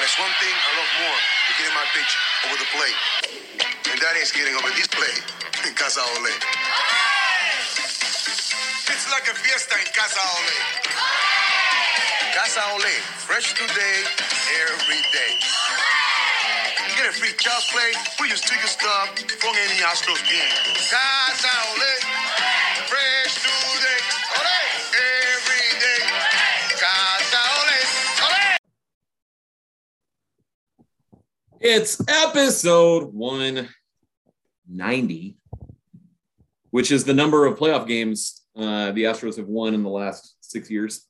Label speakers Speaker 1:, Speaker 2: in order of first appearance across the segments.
Speaker 1: But there's one thing I love more than getting my pitch over the plate. And that is getting over this plate in Casa Ole. It's like a fiesta in Casa Ole. Casa Ole, fresh today, every day. Get a free child's play, put your sticker stuff from any Astros game. Casa Ole,
Speaker 2: It's episode 190, which is the number of playoff games uh, the Astros have won in the last six years.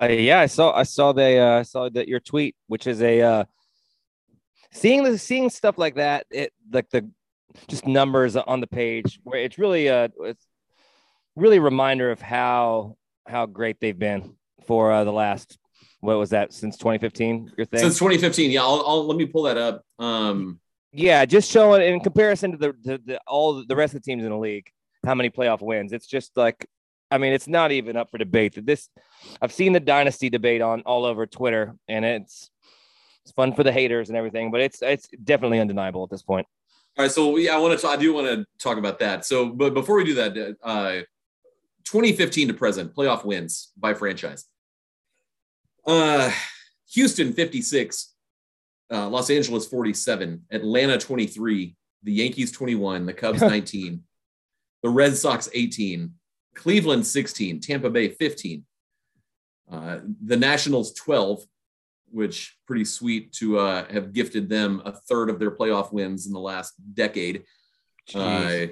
Speaker 3: Uh, yeah, I saw I saw the uh, I saw that your tweet, which is a uh, seeing the seeing stuff like that, it like the just numbers on the page where it's really uh it's really a reminder of how how great they've been for uh, the last what was that since 2015 your thing
Speaker 2: Since 2015, yeah, I'll, I'll let me pull that up. Um,
Speaker 3: yeah just showing in comparison to the, the, the all the rest of the teams in the league how many playoff wins it's just like i mean it's not even up for debate that this i've seen the dynasty debate on all over twitter and it's it's fun for the haters and everything but it's it's definitely undeniable at this point
Speaker 2: all right, so yeah, I want to. I do want to talk about that. So, but before we do that, uh, 2015 to present playoff wins by franchise. Uh, Houston 56, uh, Los Angeles 47, Atlanta 23, the Yankees 21, the Cubs 19, the Red Sox 18, Cleveland 16, Tampa Bay 15, uh, the Nationals 12, which pretty sweet to uh, have gifted them a third of their playoff wins in the last decade. Uh,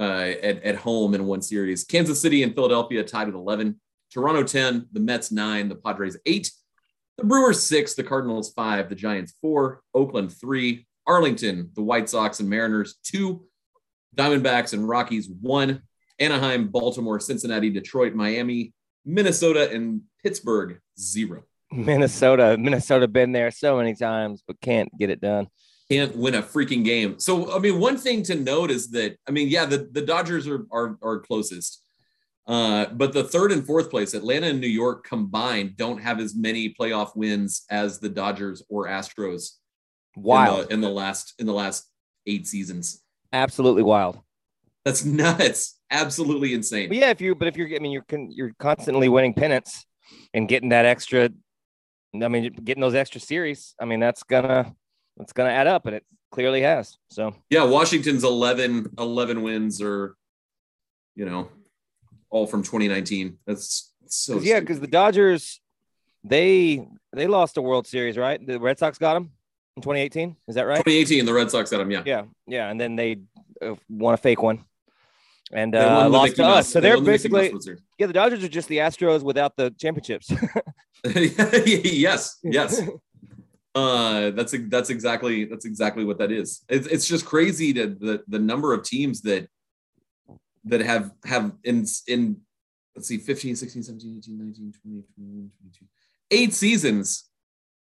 Speaker 2: uh, at, at home in one series. Kansas City and Philadelphia tied at 11, Toronto 10, the Mets 9, the Padres 8, the Brewers 6, the Cardinals 5, the Giants 4, Oakland 3, Arlington, the White Sox and Mariners 2, Diamondbacks and Rockies 1, Anaheim, Baltimore, Cincinnati, Detroit, Miami, Minnesota, and Pittsburgh 0.
Speaker 3: minnesota minnesota been there so many times but can't get it done
Speaker 2: can't win a freaking game. So, I mean, one thing to note is that, I mean, yeah, the, the Dodgers are, are, are closest. Uh, but the third and fourth place, Atlanta and New York combined, don't have as many playoff wins as the Dodgers or Astros
Speaker 3: wild
Speaker 2: in the, in the last in the last eight seasons.
Speaker 3: absolutely wild
Speaker 2: That's nuts. Absolutely insane.
Speaker 3: But yeah, if you but if you're I mean you're con, you're constantly winning pennants and getting that extra I mean getting those extra series, I mean that's gonna that's gonna add up and it clearly has. So
Speaker 2: Yeah, Washington's 11, 11 wins or, you know, all from 2019. That's so
Speaker 3: 'cause, yeah, because the Dodgers they they lost a World Series, right? The Red Sox got them in 2018. Is that right?
Speaker 2: 2018, the Red Sox got them. Yeah.
Speaker 3: Yeah, yeah, and then they uh, won a fake one and uh, lost to us. So
Speaker 2: they
Speaker 3: they're
Speaker 2: won the
Speaker 3: basically yeah. The Dodgers are just the Astros without the championships.
Speaker 2: yes, yes. Uh, that's that's exactly that's exactly what that is. It's, it's just crazy to the the number of teams that that have have in in let's see 15 16 17 18 19 20 21 22 eight seasons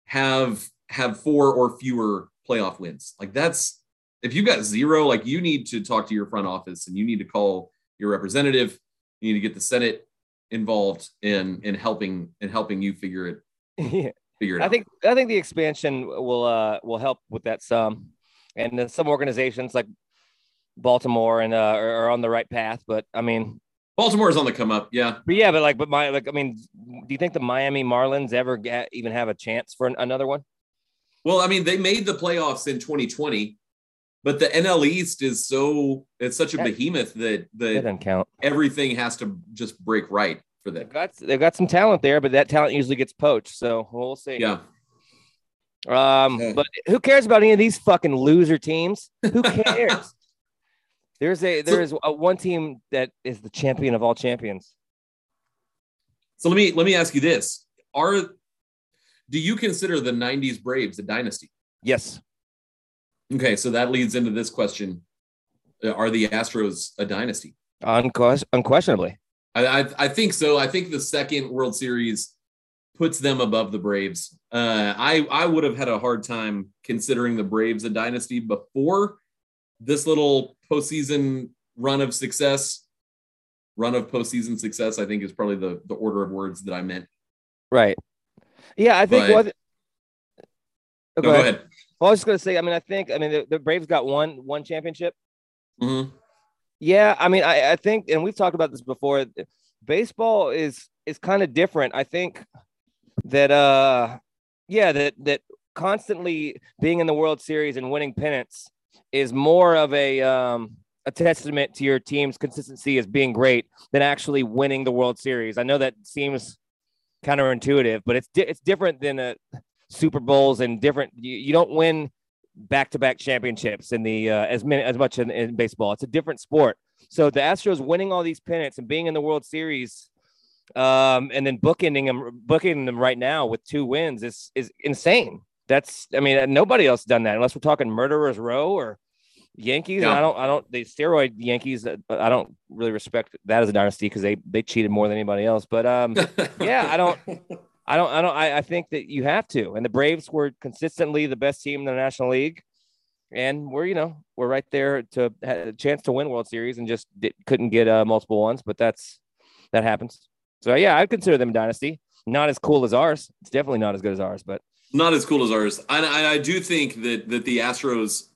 Speaker 2: have have four or fewer playoff wins. Like that's if you've got zero like you need to talk to your front office and you need to call your representative. You need to get the senate involved in in helping in helping you figure it
Speaker 3: yeah.
Speaker 2: figure it
Speaker 3: I
Speaker 2: out.
Speaker 3: think I think the expansion will uh will help with that some, and then some organizations like Baltimore and uh are, are on the right path. But I mean,
Speaker 2: baltimore's on the come up yeah
Speaker 3: but yeah, but like, but my like, I mean, do you think the Miami Marlins ever get, even have a chance for an, another one?
Speaker 2: Well, I mean, they made the playoffs in 2020, but the NL East is so it's such a
Speaker 3: That-
Speaker 2: behemoth that
Speaker 3: That
Speaker 2: that
Speaker 3: doesn't count.
Speaker 2: everything has to just break right for them.
Speaker 3: They've got they've got some talent there, but that talent usually gets poached. So we'll see.
Speaker 2: Yeah.
Speaker 3: Um,
Speaker 2: Yeah.
Speaker 3: but who cares about any of these fucking loser teams? Who cares? there's a there is a one team that is the champion of all champions.
Speaker 2: So let me let me ask you this: Are do you consider the 90s Braves a dynasty?
Speaker 3: Yes.
Speaker 2: Okay, so that leads into this question: Uh, Are the Astros a dynasty?
Speaker 3: Unques- unquestionably.
Speaker 2: I, I I think so. I think the second World Series puts them above the Braves. Uh, I I would have had a hard time considering the Braves a dynasty before this little postseason run of success. Run of postseason success, I think, is probably the the order of words that I meant.
Speaker 3: Right. Yeah, I think
Speaker 2: But-
Speaker 3: what Oh,
Speaker 2: No, go ahead.
Speaker 3: Well, I was just gonna say. I mean, I think. I mean, the, the Braves got one one championship.
Speaker 2: Mhm.
Speaker 3: Yeah, I mean, I, I think, and we've talked about this before. Baseball is is kind of different. I think that uh, yeah, that that constantly being in the World Series and winning pennants is more of a um a testament to your team's consistency as being great than actually winning the World Series. I know that seems counterintuitive, but it's di- it's different than a Super Bowls and different. You, you don't win back-to-back championships in the uh, as many as much in, in baseball. It's a different sport. So the Astros winning all these pennants and being in the World Series, um, and then bookending them, booking them right now with two wins is is insane. That's I mean nobody else done that unless we're talking Murderers Row or Yankees.
Speaker 2: Yeah.
Speaker 3: I don't I don't the steroid Yankees. uh, I don't really respect that as a dynasty because they they cheated more than anybody else. But um, yeah, I don't. I don't, I don't, I, I think that you have to. And the Braves were consistently the best team in the National League. And we're, you know, we're right there to have a chance to win World Series and just di- couldn't get uh, multiple ones, but that's, that happens. So yeah, I'd consider them a dynasty. Not as cool as ours. It's definitely not as good as ours, but
Speaker 2: not as cool as ours. And I, I do think that that the Astros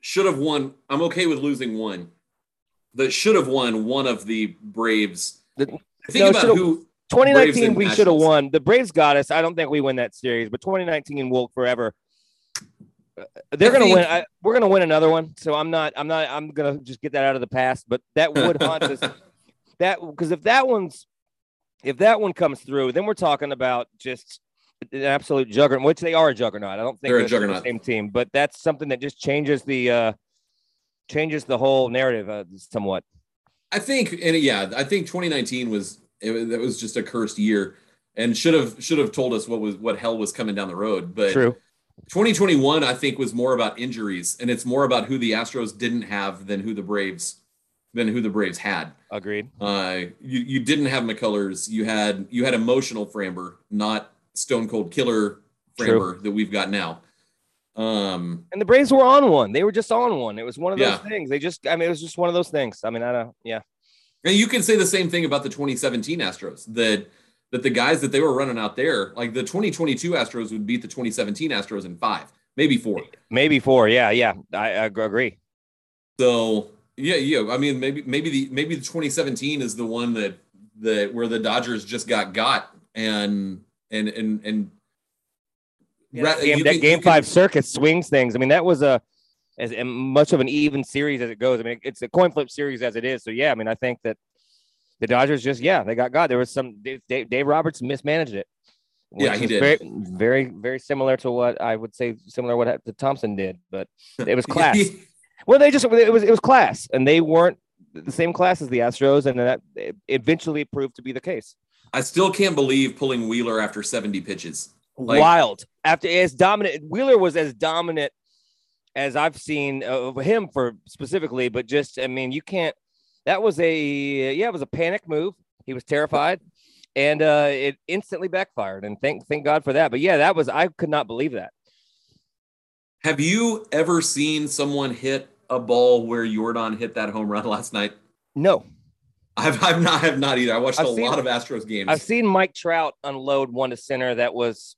Speaker 2: should have won. I'm okay with losing one. That should have won one of the Braves.
Speaker 3: The-
Speaker 2: Think
Speaker 3: no,
Speaker 2: about who.
Speaker 3: 2019 we should have won. The Braves got us. I don't think we win that series, but 2019 will forever. Uh, They're
Speaker 2: I
Speaker 3: gonna
Speaker 2: think-
Speaker 3: win. I, we're gonna win another one. So I'm not. I'm not. I'm gonna just get that out of the past. But that would haunt us. That because if that one's if that one comes through, then we're talking about just an absolute juggernaut, which they are a juggernaut. I don't think
Speaker 2: They're a
Speaker 3: the
Speaker 2: juggernaut.
Speaker 3: same team, but that's something that just changes the uh changes the whole narrative uh, somewhat.
Speaker 2: I think, and yeah, I think 2019 was it, was- that was just a cursed year, and should have should have told us what was what hell was coming down the road. But
Speaker 3: True.
Speaker 2: 2021, I think, was more about injuries, and it's more about who the Astros didn't have than who the Braves than who the Braves had.
Speaker 3: Agreed.
Speaker 2: Uh, you you didn't have McCullers. You had you had emotional Framber, not Stone Cold Killer
Speaker 3: True.
Speaker 2: That we've got now. Um,
Speaker 3: And the Braves were on one. They were just on one. It was one of those
Speaker 2: Yeah.
Speaker 3: things. They just, I mean, it was just one of those things. I mean, I don't, yeah.
Speaker 2: and you can say the same thing about the 2017 Astros that that the guys that they were running out there, like the 2022 Astros would beat the 2017 Astros in five, maybe four.
Speaker 3: Maybe four. Yeah. Yeah. I, I agree.
Speaker 2: So yeah, yeah. I mean, maybe maybe the maybe the 2017 is the one that that where the Dodgers just got got and and and and
Speaker 3: Yeah, that game, that
Speaker 2: can-
Speaker 3: game
Speaker 2: you can-
Speaker 3: five circuit swings things. I mean, that was a, as much of an even series as it goes. I mean, it's a coin flip series as it is. So yeah, I mean, I think that the Dodgers just, yeah, they got God. There was some, Dave, Dave, Roberts mismanaged it.
Speaker 2: Yeah, he did.
Speaker 3: Very, very, very similar to what I would say similar to what Thomson did, but it was class. Well, they just it was it was class, and they weren't the same class as the Astros, and that eventually proved to be the case.
Speaker 2: I still can't believe pulling Wheeler after 70 pitches. Like-
Speaker 3: Wild after as dominant Wheeler was as dominant as I've seen of him for specifically, but just I mean you can't. That was a yeah, it was a panic move. He was terrified, and uh, it instantly backfired. And thank thank God for that. But yeah, that was I could not believe that.
Speaker 2: Have you ever seen someone hit a ball where Yordan hit that home run last night?
Speaker 3: No,
Speaker 2: I've, I've not have not either. I watched
Speaker 3: I've
Speaker 2: a
Speaker 3: seen-
Speaker 2: lot of Astros games.
Speaker 3: I've seen Mike Trout unload one to center that was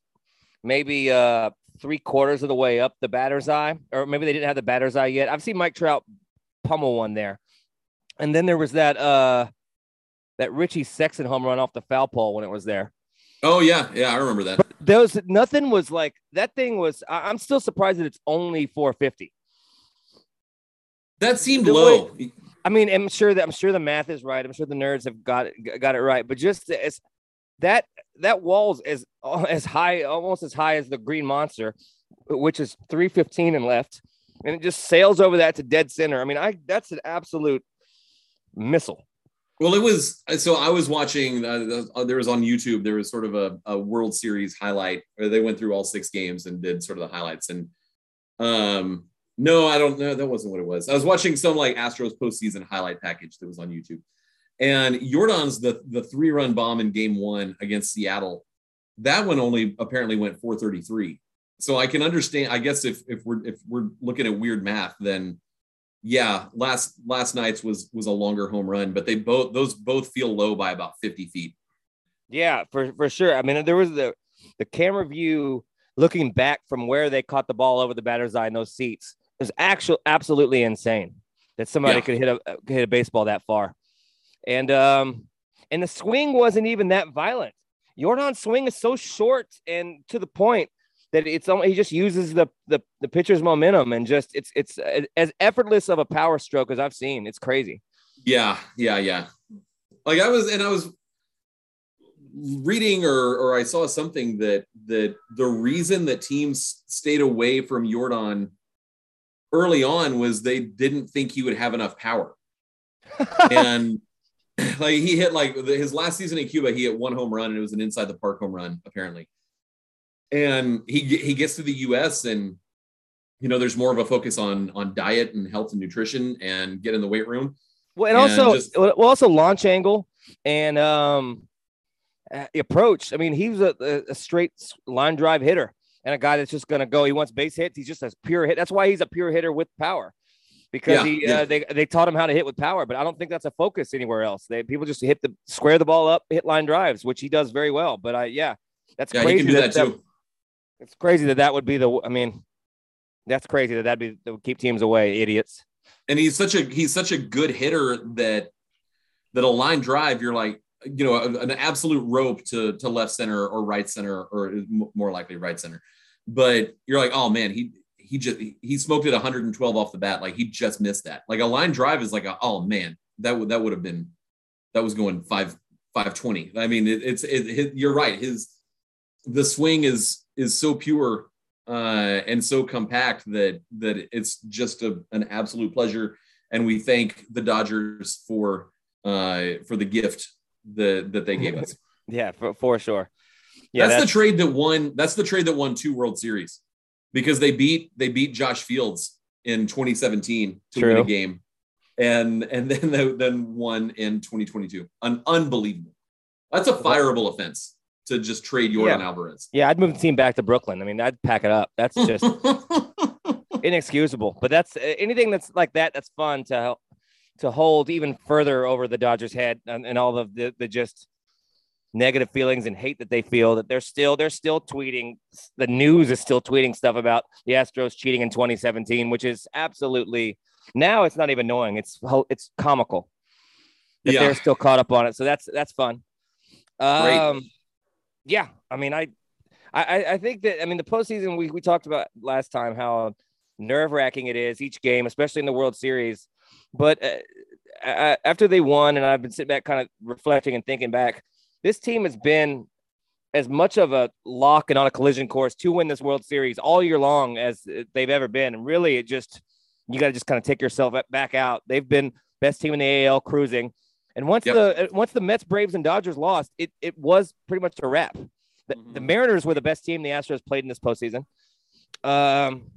Speaker 3: maybe uh three quarters of the way up the batter's eye, or maybe they didn't have the batter's eye yet. I've seen Mike Trout pummel one there. And then there was that uh that Richie Sexson home run off the foul pole when it was there.
Speaker 2: oh yeah, yeah, I remember that.
Speaker 3: Those nothing was like that thing was I, I'm still surprised that it's only 450.
Speaker 2: That seemed
Speaker 3: The
Speaker 2: low.
Speaker 3: I mean, I'm sure that I'm sure the math is right. I'm sure the nerds have got it, got it right. But just as that that wall's as as high, almost as high as the Green Monster, which is 315 and left, and it just sails over that to dead center. I mean, I that's an absolute missile.
Speaker 2: Well, it was so I was watching. Uh, uh, there was on YouTube. There was sort of a, a World Series highlight where they went through all six games and did sort of the highlights. And um, no, I don't know. That wasn't what it was. I was watching some like Astros postseason highlight package that was on YouTube. And Yordan's the the three run bomb in Game One against Seattle. That one only apparently went 433. So I can understand. I guess if if we're if we're looking at weird math, then yeah, last last night's was was a longer home run, but they both those both feel low by about 50 feet.
Speaker 3: Yeah, for for sure. I mean, there was the the camera view looking back from where they caught the ball over the batter's eye in those seats, was actually absolutely insane that somebody
Speaker 2: Yeah.
Speaker 3: could hit a could hit a baseball that far. And um and the swing wasn't even that violent. Yordan's swing is so short and to the point that it's almost, he just uses the, the the pitcher's momentum and just it's it's as effortless of a power stroke as I've seen. It's crazy.
Speaker 2: Yeah, yeah, yeah. Like I was, and I was reading or or I saw something that that the reason that teams stayed away from Yordan early on was they didn't think he would have enough power. and like he hit like the- his last season in Cuba, he hit one home run and it was an inside the park home run apparently. And he he gets to the U.S. and you know there's more of a focus on on diet and health and nutrition and get in the weight room.
Speaker 3: Well, and,
Speaker 2: And
Speaker 3: also,
Speaker 2: just-
Speaker 3: well, also launch angle and um, approach. I mean, he was a- a straight line drive hitter and a guy that's just going to go. He wants base hits. He's just a pure hit. That's why he's a pure hitter with power because
Speaker 2: Yeah,
Speaker 3: he
Speaker 2: yeah.
Speaker 3: Uh, they they taught him how to hit with power. But I don't think that's a focus anywhere else. They people just hit the square the ball up, hit line drives, which he does very well. But I yeah, that's
Speaker 2: Yeah,
Speaker 3: crazy.
Speaker 2: do that, too.
Speaker 3: It's crazy that that would be the. I mean, that's crazy that that'd be that would keep teams away, idiots.
Speaker 2: and he's such a he's such a good hitter that that a line drive you're like you know an absolute rope to to left center or right center or more likely right center. But you're like oh man he he just he smoked it 112 off the bat. Like he just missed that. Like a line drive is like a, oh man that would that would have been that was going 5 520 i mean it, it's it, it, you're right. His the swing is is so pure uh, and so compact that that it's just a, an absolute pleasure. And we thank the Dodgers for uh, for the gift that that they gave us.
Speaker 3: Yeah, for, for sure. Yeah,
Speaker 2: that's, the trade that won. That's the trade that won two World Series because they beat they beat Josh Fields in 2017 to win a game, and and then they, then won in 2022. An unbelievable. That's a fireable offense to just trade Yordan Alvarez.
Speaker 3: Yeah, I'd move the team back to Brooklyn. I mean, I'd pack it up. That's just inexcusable. But that's uh, anything that's like that. That's fun to help to hold even further over the Dodgers' head and, and all of the, the just negative feelings and hate that they feel that they're still they're still tweeting. The news is still tweeting stuff about the Astros cheating in 2017, which is absolutely now it's not even annoying. It's it's comical that
Speaker 2: Yeah.
Speaker 3: they're still caught up on it. So that's that's fun.
Speaker 2: Great.
Speaker 3: Um, yeah, I mean, I, I, I think that I mean the postseason we we talked about last time how nerve wracking it is each game, especially in the World Series. But uh, I, after they won, and I've been sitting back, kind of reflecting and thinking back, this team has been as much of a lock and on a collision course to win this World Series all year long as they've ever been. And really, it just you got to just kind of take yourself back out. They've been best team in the AL cruising. And once
Speaker 2: Yep.
Speaker 3: the once the Mets, Braves, and Dodgers lost, it it was pretty much a wrap. The, the
Speaker 2: Mhm.
Speaker 3: Mariners were the best team the Astros played in this postseason. Um,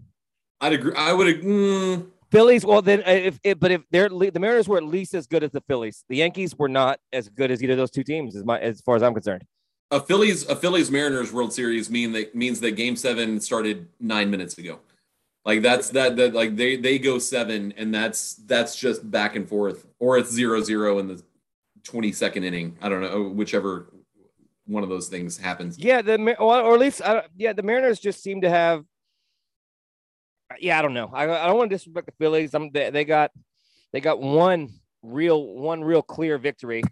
Speaker 2: I'd agree. I would. ag- Mm,
Speaker 3: Phillies, well then, uh, if, if but if they're the Mariners were at least as good as the Phillies, the Yankees were not as good as either of those two teams, as my as far as I'm concerned.
Speaker 2: a Phillies a Phillies Mariners World Series mean that means that Game Seven started nine minutes ago. Like that's that that like they they go seven and that's that's just back and forth or it's zero zero in the twenty second inning. I don't know whichever one of those things happens.
Speaker 3: Yeah, the or or at least I, yeah, the Mariners just seem to have. Yeah, I don't know. I, I don't want to disrespect the Phillies. I'm, they, they got they got one real one real clear victory,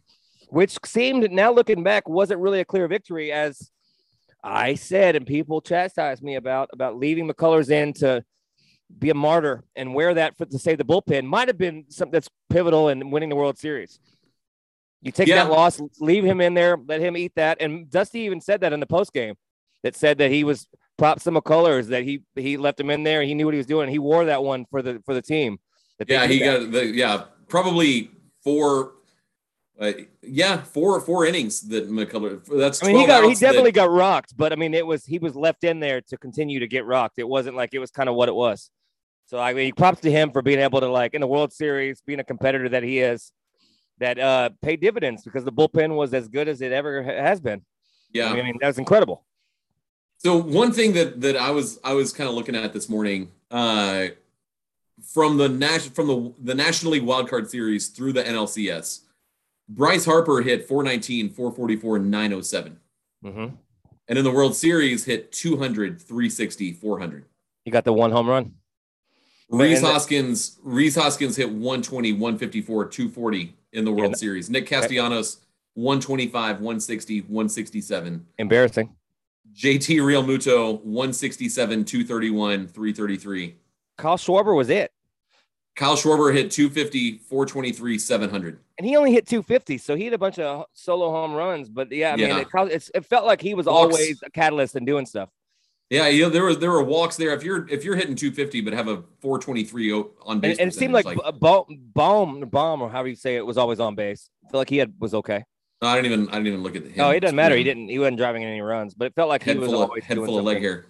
Speaker 3: which seemed now looking back wasn't really a clear victory as I said, and people chastised me about about leaving McCullers in to be a martyr and wear that for to save the bullpen might have been something that's pivotal in winning the World Series. You take
Speaker 2: Yeah.
Speaker 3: that loss, leave him in there, let him eat that. And Dusty even said that in the post game, that said that he was props to McCullers, that he he left him in there, he knew what he was doing. He wore that one for the for the team.
Speaker 2: Yeah, he
Speaker 3: that.
Speaker 2: got the yeah probably four. Uh, yeah, four four innings that McCullough. That's
Speaker 3: I mean, he got he
Speaker 2: outs that-
Speaker 3: definitely got rocked, but I mean, it was he was left in there to continue to get rocked. It wasn't like it was kind of what it was. So I mean, props to him for being able to like in the World Series, being a competitor that he is, that uh paid dividends because the bullpen was as good as it ever has been.
Speaker 2: yeah.
Speaker 3: I mean, that was incredible.
Speaker 2: So one thing that that I was I was kind of looking at this morning, uh, from the nas- from the the National League Wildcard Series through the NLCS, Bryce Harper hit 419, 444, 907.
Speaker 3: hmm
Speaker 2: And in the World Series, hit 200, 360, 400.
Speaker 3: You got the one home run.
Speaker 2: Rhys Hoskins, Rhys Hoskins hit 120, 154, 240 in the World
Speaker 3: Yeah.
Speaker 2: Series. Nick Castellanos, 125, 160, 167.
Speaker 3: Embarrassing.
Speaker 2: JT Realmuto, 167, 231, 333.
Speaker 3: Kyle Schwarber was it.
Speaker 2: Kyle Schwarber hit 250, 423, 700.
Speaker 3: And he only hit 250, so he had a bunch of solo home runs. But yeah, I mean, it, it's, it felt like he was
Speaker 2: Walks.
Speaker 3: always a catalyst and doing stuff.
Speaker 2: Yeah, you know, there was there were walks there. If you're if you're hitting 250 but have a 423 on base,
Speaker 3: And, and it seemed
Speaker 2: percentage,
Speaker 3: like, Bo- Baum, Baum, or however you say it, was always on base. I feel like he had was okay.
Speaker 2: I didn't even I didn't even look at him.
Speaker 3: No, it doesn't matter. He didn't. He wasn't driving any runs, but it felt like he was
Speaker 2: full of head full of leg
Speaker 3: something.
Speaker 2: hair.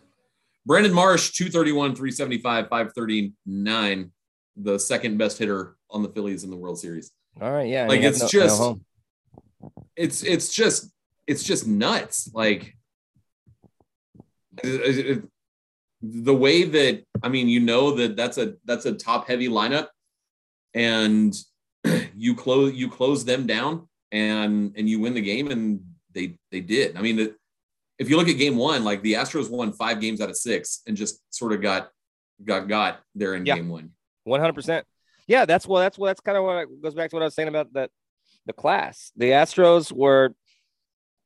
Speaker 2: Brandon Marsh, 231, 375, 539, the second best hitter on the Phillies in the World Series.
Speaker 3: All right, yeah.
Speaker 2: Like, it's
Speaker 3: no- no
Speaker 2: just-
Speaker 3: home.
Speaker 2: It's it's just it's just nuts. Like it- it- the way that I mean, you know that that's a that's a top heavy lineup, and you close you close them down and and you win the game, and they they did. I mean, it, if you look at game one, like the Astros won five games out of six and just sort of got got got there in
Speaker 3: Yeah.
Speaker 2: game one.
Speaker 3: One hundred percent. Yeah, that's what that's what that's kind of what I- goes back to what I was saying about that the class. The Astros were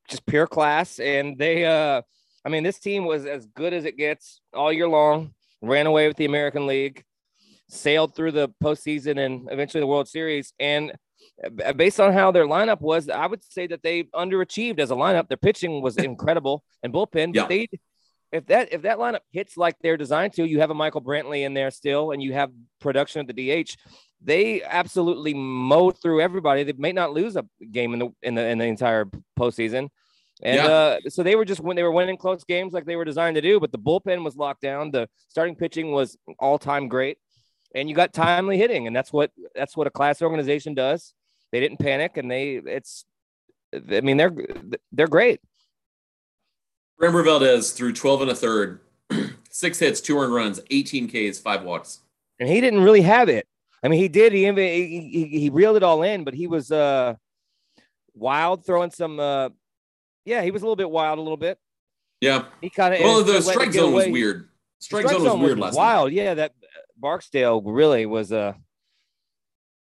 Speaker 3: just pure class, and they uh I mean this team was as good as it gets all year long. Ran away with the American League, sailed through the postseason and eventually the World Series. And based on how their lineup was, I would say that they underachieved as a lineup. Their pitching was incredible and bullpen,
Speaker 2: Yeah.
Speaker 3: but they if that if that lineup hits like they're designed to, you have a Michael Brantley in there still, and you have production at the DH. They absolutely mow through everybody. They may not lose a game in the in the in the entire postseason, and
Speaker 2: Yeah.
Speaker 3: uh, so they were just when they were winning close games like they were designed to do. But the bullpen was locked down. The starting pitching was all time great, and you got timely hitting, and that's what that's what a class organization does. They didn't panic, and they it's. I mean, they're they're great.
Speaker 2: Framber Valdez threw 12 and a third, six hits, two earned runs, 18 Ks, five walks.
Speaker 3: and he didn't really have it. I mean, he did. He he, he, he reeled it all in, but he was uh wild, throwing some. uh Yeah, he was a little bit wild, a little bit.
Speaker 2: Yeah.
Speaker 3: He kind of
Speaker 2: Well, the strike zone was weird. Strike, zone was weird last night.
Speaker 3: wild. Yeah, that Barksdale really was uh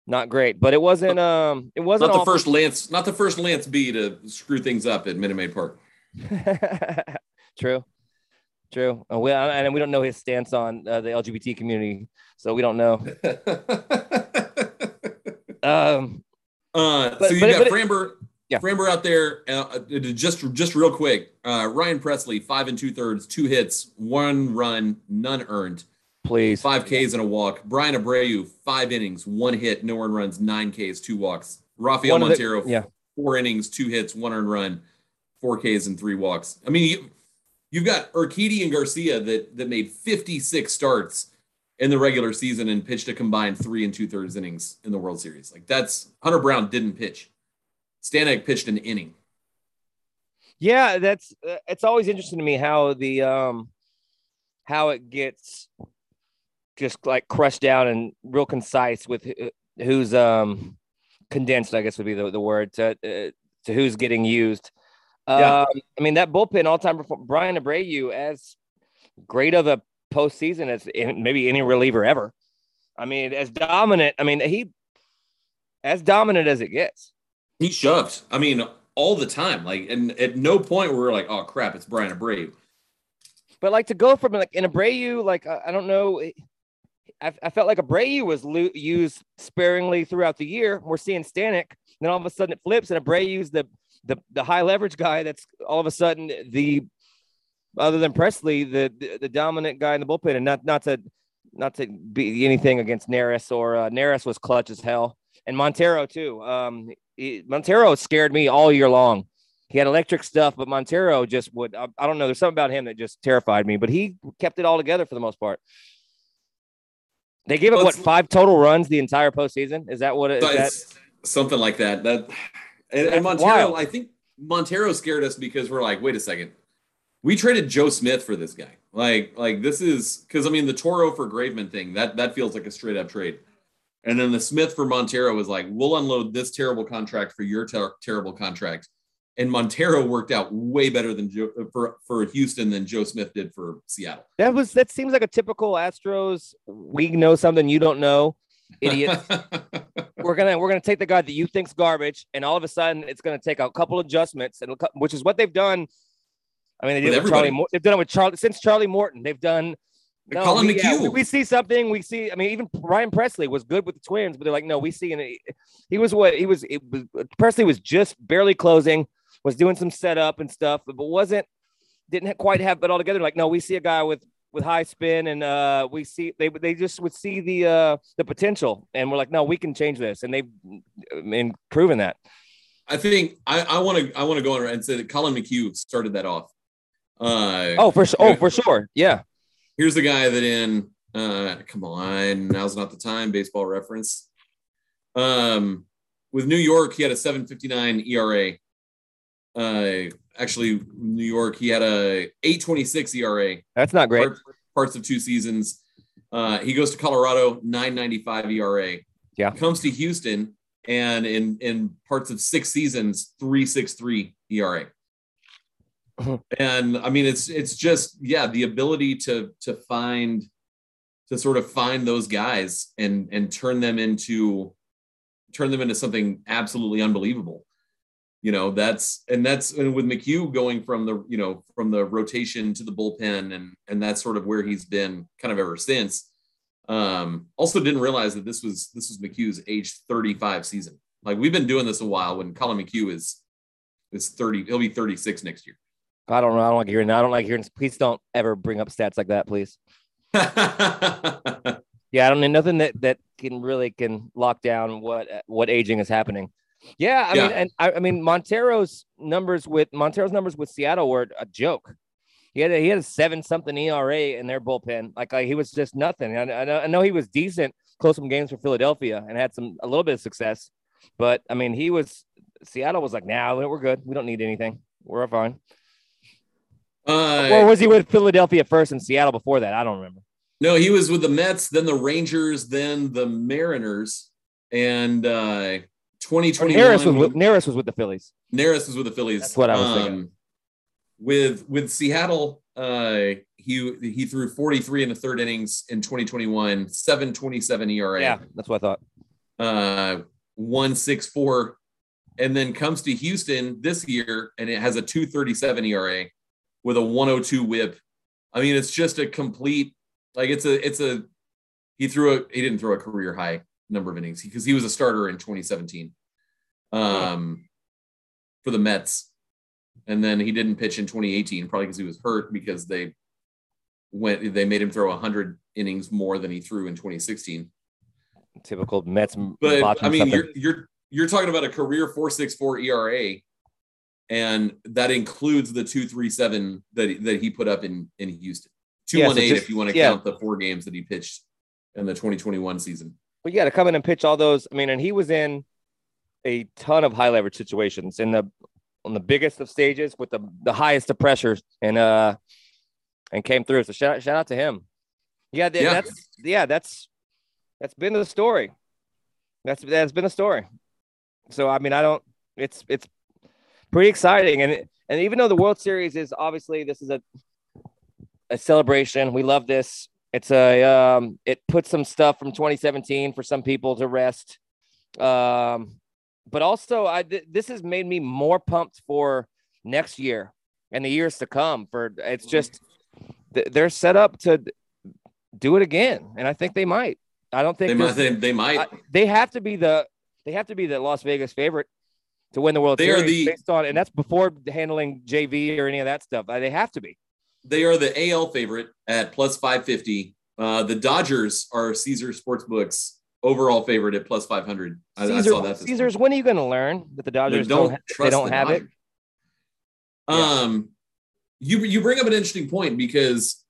Speaker 3: not great, but it wasn't. Um, it wasn't
Speaker 2: Not the
Speaker 3: awful.
Speaker 2: first Lance, not the first Lance B to screw things up at Minute Maid Park.
Speaker 3: True, true. Uh, we, and we don't know his stance on uh, the LGBT community, so we don't know. Um,
Speaker 2: Uh,
Speaker 3: But-
Speaker 2: so you got
Speaker 3: it-
Speaker 2: Framber,
Speaker 3: Yeah.
Speaker 2: Framber out there. Uh, uh, just just real quick, uh, Ryan Pressly, five and two thirds, two hits, one run, none earned,
Speaker 3: please.
Speaker 2: five Ks and a walk. Bryan Abreu, five innings, one hit, no earned runs, nine Ks, two walks. Rafael
Speaker 3: One of the-
Speaker 2: Montero,
Speaker 3: yeah.
Speaker 2: four innings, two hits, one earned run, four Ks and three walks. I mean, you, you've got Urquidy and Garcia that that made 56 starts in the regular season and pitched a combined three and two thirds innings in the World Series. Like that's Hunter Brown didn't pitch. Stanek pitched an inning.
Speaker 3: Yeah, that's uh, it's always interesting to me how the um how it gets just like crushed down and real concise with who's um condensed, I guess would be the, the word to uh, to who's getting used.
Speaker 2: Yeah.
Speaker 3: Um, I mean that bullpen all time Bryan Abreu as great of a postseason as maybe any reliever ever. I mean, as dominant. I mean, he as dominant as it gets.
Speaker 2: He shoves I mean, all the time. Like, and at no point were we like, oh crap, it's Bryan Abreu.
Speaker 3: But like to go from like in Abreu, like I, I don't know, I, I felt like Abreu was lo- used sparingly throughout the year. We're seeing Stanek, then all of a sudden it flips, and Abreu's the the the high leverage guy. That's all of a sudden the other than Pressly, the the, the dominant guy in the bullpen, and not not to not to be anything against Neris or uh, Neris was clutch as hell, and Montero too. Um, he, Montero scared me all year long. He had electric stuff, but Montero just would. I, I don't know. There's something about him that just terrified me, but he kept it all together for the most part. They gave up
Speaker 2: Well,
Speaker 3: what five total runs the entire postseason? Is that what it is? That,
Speaker 2: something like that. That and, and Montero,
Speaker 3: wild.
Speaker 2: I think Montero scared us because we're like, wait a second, we traded Joe Smith for this guy. Like, like this is because I mean the Toro for Graveman thing that that feels like a straight up trade. And then the Smith for Montero was like, we'll unload this terrible contract for your ter- terrible contract, and Montero worked out way better than Joe, uh, for for Houston than Joe Smith did for Seattle.
Speaker 3: That was that seems like a typical Astros. We know something you don't know, idiot. we're gonna we're gonna take the guy that you think's garbage, and all of a sudden it's gonna take a couple adjustments, and which is what they've done. I mean, they did
Speaker 2: with,
Speaker 3: with Charlie. They've done it with Charlie since Charlie Morton. They've done.
Speaker 2: Collin
Speaker 3: we,
Speaker 2: McHugh.
Speaker 3: we, we see something. We see. I mean, even Ryan Pressly was good with the Twins, but they're like, no, we see. And he, he was what he was, it was. Pressly was just barely closing, was doing some setup and stuff, but wasn't didn't quite have it all together. Like, no, we see a guy with with high spin, and uh, we see they they just would see the uh the potential, and we're like, no, we can change this, and they've I mean, proven that.
Speaker 2: I think I I want to I want to go on and say that Collin McHugh started that off. Uh,
Speaker 3: Oh, for sure. Oh, for sure. Yeah.
Speaker 2: here's the guy that in uh come on now's not the time baseball reference um with new york he had a 759 era uh actually new york he had a 826 era
Speaker 3: That's not great.
Speaker 2: part- parts of two seasons. Uh he goes to colorado 995 era
Speaker 3: Yeah.
Speaker 2: comes to houston and in in parts of six seasons 363 era and i mean it's it's just yeah the ability to to find to sort of find those guys and and turn them into turn them into something absolutely unbelievable you know that's and that's and with mchugh going from the you know from the rotation to the bullpen and and that's sort of where he's been kind of ever since um also didn't realize that this was this was mchugh's age 35 season like we've been doing this a while when collin mchugh is is 30 he'll be 36 next year
Speaker 3: I don't know. I don't like hearing. I don't like hearing. Please don't ever bring up stats like that, please. Yeah, I don't need nothing that that can really can lock down what what aging is happening. Yeah, I mean, and I, I mean Montero's numbers with Montero's numbers with Seattle were a joke. He had a, he had a seven something ERA in their bullpen. Like, like he was just nothing. I, I, know, I know he was decent, close some games for Philadelphia, and had some a little bit of success. But I mean, he was Seattle was like, nah, we're good. We don't need anything. We're fine.
Speaker 2: uh,
Speaker 3: or was he with Philadelphia first and Seattle before that? I don't remember.
Speaker 2: No, he was with the Mets, then the Rangers, then the Mariners, and uh,
Speaker 3: Or
Speaker 2: 2021.
Speaker 3: Neris was with, Neris was with the Phillies.
Speaker 2: Neris was with the Phillies.
Speaker 3: That's what I was thinking.
Speaker 2: With with Seattle, uh, he he threw 43 in the third innings in 2021, 727 ERA,
Speaker 3: Yeah, that's what I thought.
Speaker 2: uh, 164, and then comes to Houston this year and it has a 237 ERA with a 102 whip. I mean, it's just a complete like it's a it's a he threw a he didn't throw a career high number of innings because he was a starter in 2017 um for the Mets and then he didn't pitch in 2018 probably because he was hurt because they went they made him throw 100 innings more than he threw in 2016
Speaker 3: Typical Mets.
Speaker 2: but I mean, you're you're you're talking about a career 4.64 ERA, and that includes the 2.37 that he, that he put up in in Houston.
Speaker 3: Yeah, so
Speaker 2: 2.18
Speaker 3: just-
Speaker 2: if you want to
Speaker 3: yeah.
Speaker 2: count the four games that he pitched in the 2021 season.
Speaker 3: But you got to come in and pitch all those. I mean, and he was in a ton of high leverage situations in the on the biggest of stages with the the highest of pressures, and uh, and came through. So shout shout out to him. Yeah,
Speaker 2: Yeah.
Speaker 3: that's yeah, that's that's been the story. That's that's been the story. So I mean, I don't. It's it's pretty exciting, and and even though the World Series is obviously this is a a celebration, we love this. It's a um, it puts some stuff from 2017 for some people to rest. Um, but also, I th- this has made me more pumped for next year and the years to come. For it's just th- they're set up to do it again, and I think they might. I don't think
Speaker 2: They might they, they might
Speaker 3: I, they have to be the they have to be the Las Vegas favorite to win the World
Speaker 2: They
Speaker 3: Series
Speaker 2: the-
Speaker 3: based on, and that's before handling JV or any of that stuff. Uh, They have to be.
Speaker 2: They are the AL favorite at plus 550. Uh, the Dodgers are Caesar Sportsbooks overall favorite at plus 500. I, I
Speaker 3: Caesar,
Speaker 2: saw that. this
Speaker 3: Caesars, when are you going to learn that the. Dodgers
Speaker 2: They
Speaker 3: don't, they
Speaker 2: trust
Speaker 3: don't
Speaker 2: the
Speaker 3: have it?
Speaker 2: Dodgers. Um, you you bring up an interesting point because,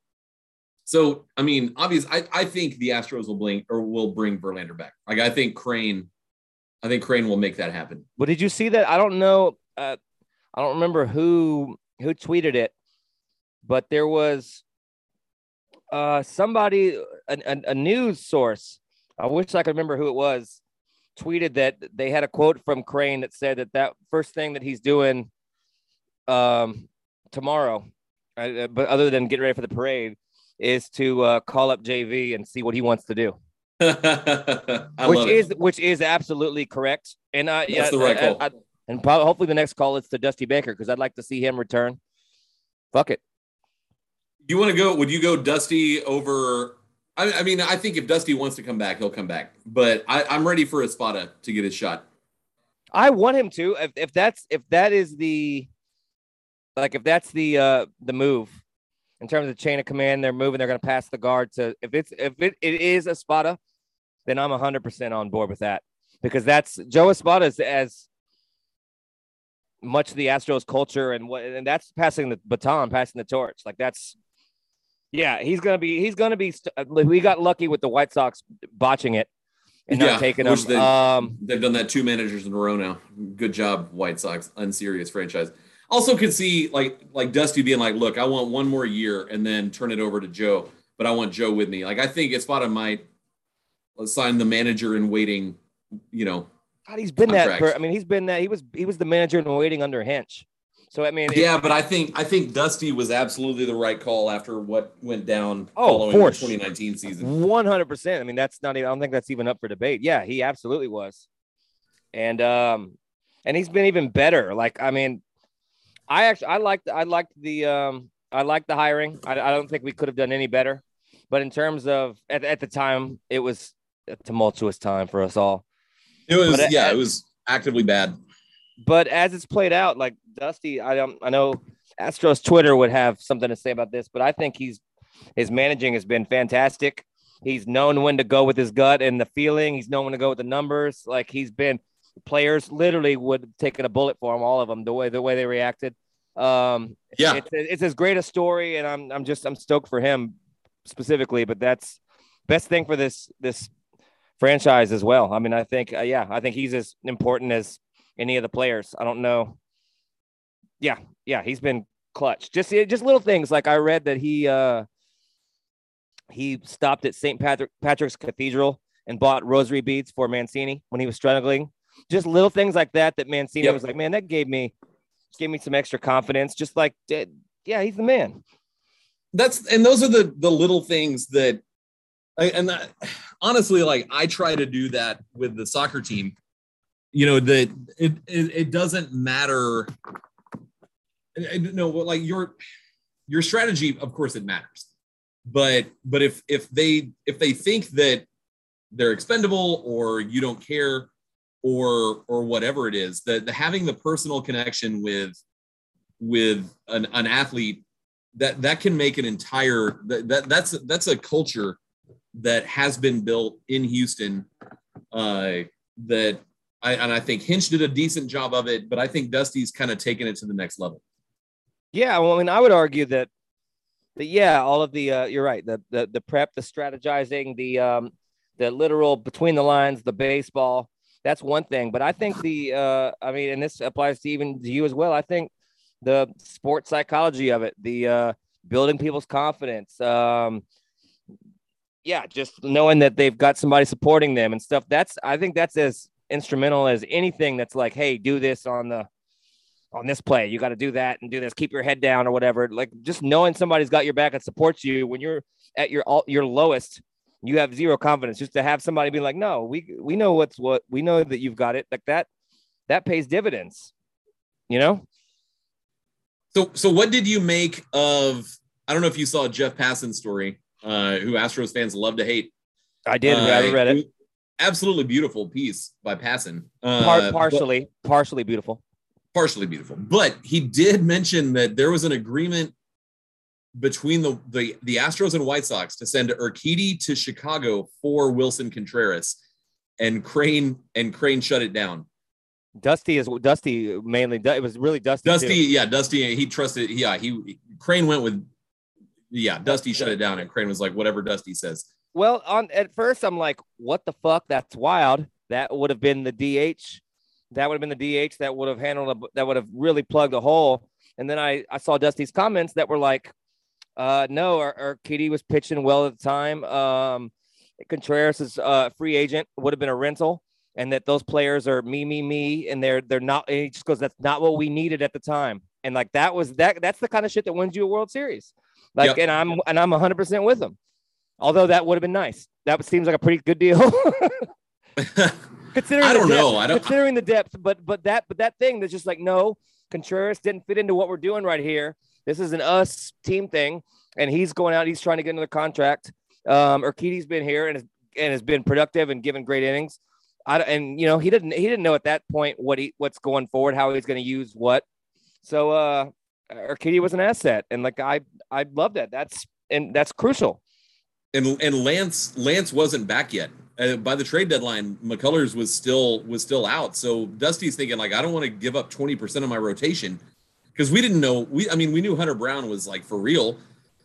Speaker 2: so I mean, obvious. I I think the Astros will bring or will bring Verlander back. Like I think Crane, I think Crane will make that happen.
Speaker 3: But did you see that? I don't know. Uh, I don't remember who who tweeted it, but there was uh, somebody, a, a, a news source. I wish I could remember who it was. Tweeted that they had a quote from Crane that said that that first thing that he's doing um, tomorrow, uh, but other than getting ready for the parade, is to uh, call up JV and see what he wants to do. Which is
Speaker 2: it.
Speaker 3: which is absolutely correct. And uh,
Speaker 2: That's
Speaker 3: yeah,
Speaker 2: the right
Speaker 3: I-
Speaker 2: call.
Speaker 3: I- and probably hopefully the next call is to Dusty Baker because I'd like to see him return. Fuck it.
Speaker 2: You want to go? Would you go Dusty over? I, I mean, I think if Dusty wants to come back, he'll come back. But I, I'm ready for Espada to get his shot.
Speaker 3: I want him to. If if that's if that is the like if that's the uh the move in terms of chain of command, they're moving, they're gonna pass the guard to if it's if it, it is Espada, then I'm hundred percent on board with that. Because that's Joe Espada is as much the Astros culture and what and that's passing the baton, passing the torch. Like that's yeah, he's gonna be he's gonna be st- we got lucky with the White Sox botching it and
Speaker 2: Yeah,
Speaker 3: not taking
Speaker 2: which they-
Speaker 3: um
Speaker 2: They've done that two managers in a row now. Good job, White Sox. Unserious franchise. Also, could see like like Dusty being like, "Look, I want one more year and then turn it over to Joe, but I want Joe with me." Like I think Espada might sign the manager in waiting. You know,
Speaker 3: God, he's been that. For. I mean, he's been that. He was he was the manager and waiting under Hinch. So I mean, it-
Speaker 2: yeah, but I think I think Dusty was absolutely the right call after what went down
Speaker 3: Oh,
Speaker 2: following the
Speaker 3: force.
Speaker 2: 2019 season.
Speaker 3: one hundred percent. I mean, that's not even. I don't think that's even up for debate. Yeah, he absolutely was. And um, and he's been even better. Like I mean, I actually I liked I liked the um I liked the hiring. I, I don't think we could have done any better. But in terms of at, at the time, it was a tumultuous time for us all.
Speaker 2: It was
Speaker 3: But, uh,
Speaker 2: yeah, it was actively bad.
Speaker 3: But as it's played out, like Dusty, I don't, I know Astros Twitter would have something to say about this, but I think he's his managing has been fantastic. He's known when to go with his gut and the feeling. He's known when to go with the numbers. Like he's been players literally would have taken a bullet for him, all of them, the way the way they reacted. Um,
Speaker 2: Yeah.
Speaker 3: it's it's as great a story, and I'm I'm just I'm stoked for him specifically. But that's best thing for this this franchise as well. I mean, I think uh, yeah, I think he's as important as any of the players. I don't know. Yeah, yeah, he's been clutch. Just just little things like I read that he uh he stopped at St. Patrick Patrick's Cathedral and bought rosary beads for Mancini when he was struggling. Just little things like that that Mancini
Speaker 2: Yep.
Speaker 3: was like, man, that gave me gave me some extra confidence. Just like, yeah, he's the man.
Speaker 2: that's and those are the the little things that I, and that, honestly like i try to do that with the soccer team you know that it, it it doesn't matter. What like your your strategy of course it matters. But but if if they if they think that they're expendable or you don't care or or whatever it is that the, having the personal connection with with an, an athlete that that can make an entire that, that that's that's a culture that has been built in Houston uh that I and I think Hinch did a decent job of it but I think Dusty's kind of taken it to the next level.
Speaker 3: Yeah, well, I mean, I would argue that, that yeah, all of the uh, you're right, the, the the prep, the strategizing, the um, the literal between the lines, the baseball, that's one thing. But I think the uh, I mean, and this applies to even to you as well. I think the sports psychology of it, the uh, building people's confidence, um, yeah, just knowing that they've got somebody supporting them and stuff. That's I think that's as instrumental as anything. That's like, hey, do this on the on this play. You got to do that and do this. Keep your head down or whatever. Like just knowing somebody's got your back and supports you when you're at your all your lowest, you have zero confidence. Just to have somebody be like, no, we we know what's what. We know that you've got it. Like that, that pays dividends. You know.
Speaker 2: So so what did you make of I don't know if you saw Jeff Passan's story, uh, who Astros fans love to hate.
Speaker 3: I did.
Speaker 2: Uh,
Speaker 3: I read it.
Speaker 2: Absolutely beautiful piece by Passan. Uh,
Speaker 3: Par-
Speaker 2: but-
Speaker 3: partially, partially beautiful.
Speaker 2: partially beautiful. But he did mention that there was an agreement between the the, the Astros and White Sox to send Urquidy to Chicago for Willson Contreras, and Crane and Crane shut it down.
Speaker 3: Dusty is Dusty mainly. It was really Dusty.
Speaker 2: Dusty,
Speaker 3: too.
Speaker 2: yeah, Dusty, he trusted. Yeah, he Crane went with. Yeah, Dusty shut it down, and Crane was like, "Whatever Dusty says."
Speaker 3: Well, on at first I'm like, what the fuck? That's wild. That would have been the DH. That would have been the DH that would have handled a, that would have really plugged a hole. And then I, I saw Dusty's comments that were like, uh, no, our, Urquidy was pitching well at the time. Um, Contreras is a free agent, would have been a rental, and that those players are me, me, me, and they're they're not. And he just goes, that's not what we needed at the time. and like that was that. That's the kind of shit that wins you a World Series. Like,
Speaker 2: Yep.
Speaker 3: and I'm and I'm 100 percent with them. Although that would have been nice. That seems like a pretty good deal. considering
Speaker 2: I
Speaker 3: the
Speaker 2: don't
Speaker 3: depth-
Speaker 2: know. I don't-
Speaker 3: considering the depth, but but that but that thing that's just like no, Contreras didn't fit into what we're doing right here. This is an us team thing, and he's going out. He's trying to get another contract. Um, Urquidy's been here and has, and has been productive and given great innings. I and you know he didn't he didn't know at that point what he what's going forward, how he's going to use what. So uh, Urquidy was an asset, and like I I love that. That's and that's crucial.
Speaker 2: And and Lance Lance wasn't back yet. Uh, by the trade deadline, McCullers was still was still out. So Dusty's thinking like, I don't want to give up twenty percent of my rotation because we didn't know. We I mean, we knew Hunter Brown was like for real,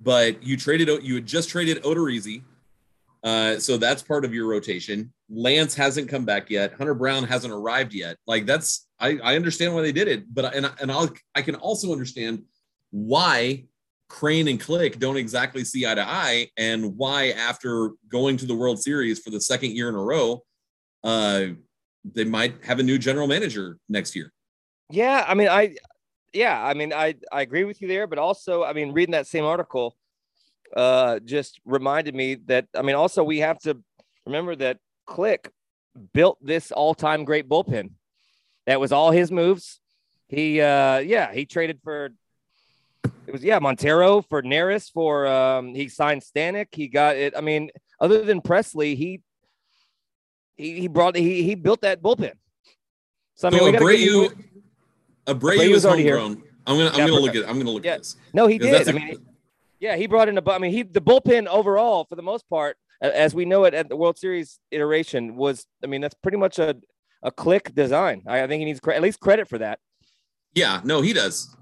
Speaker 2: but you traded you had just traded Odorizzi, uh, so that's part of your rotation. Lance hasn't come back yet. Hunter Brown hasn't arrived yet. Like that's I I understand why they did it, but and and I'll I can also understand why Crane and Click don't exactly see eye to eye, and why after going to the World Series for the second year in a row, uh, they might have a new general manager next year.
Speaker 3: Yeah, I mean, I, yeah, I mean, I, I agree with you there, but also, I mean, reading that same article, uh, just reminded me that, I mean, also we have to remember that Click built this all-time great bullpen. That was all his moves. He, uh, yeah, he traded for. It was yeah, Montero for Neris for um, he signed Stanek. He got it. I mean, other than Pressly, he he he brought he he built that bullpen. So I mean,
Speaker 2: so
Speaker 3: we gotta give
Speaker 2: Abreu, Abreu is homegrown. I'm gonna I'm
Speaker 3: Yeah,
Speaker 2: gonna look at I'm gonna look
Speaker 3: yeah.
Speaker 2: at this.
Speaker 3: No, he did. I
Speaker 2: that's a-
Speaker 3: mean, yeah, he brought in a. I mean, he the bullpen overall, for the most part, as we know it at the World Series iteration, was. I mean, that's pretty much a a click design. I, I think he needs cre- at least credit for that.
Speaker 2: Yeah, no, he does.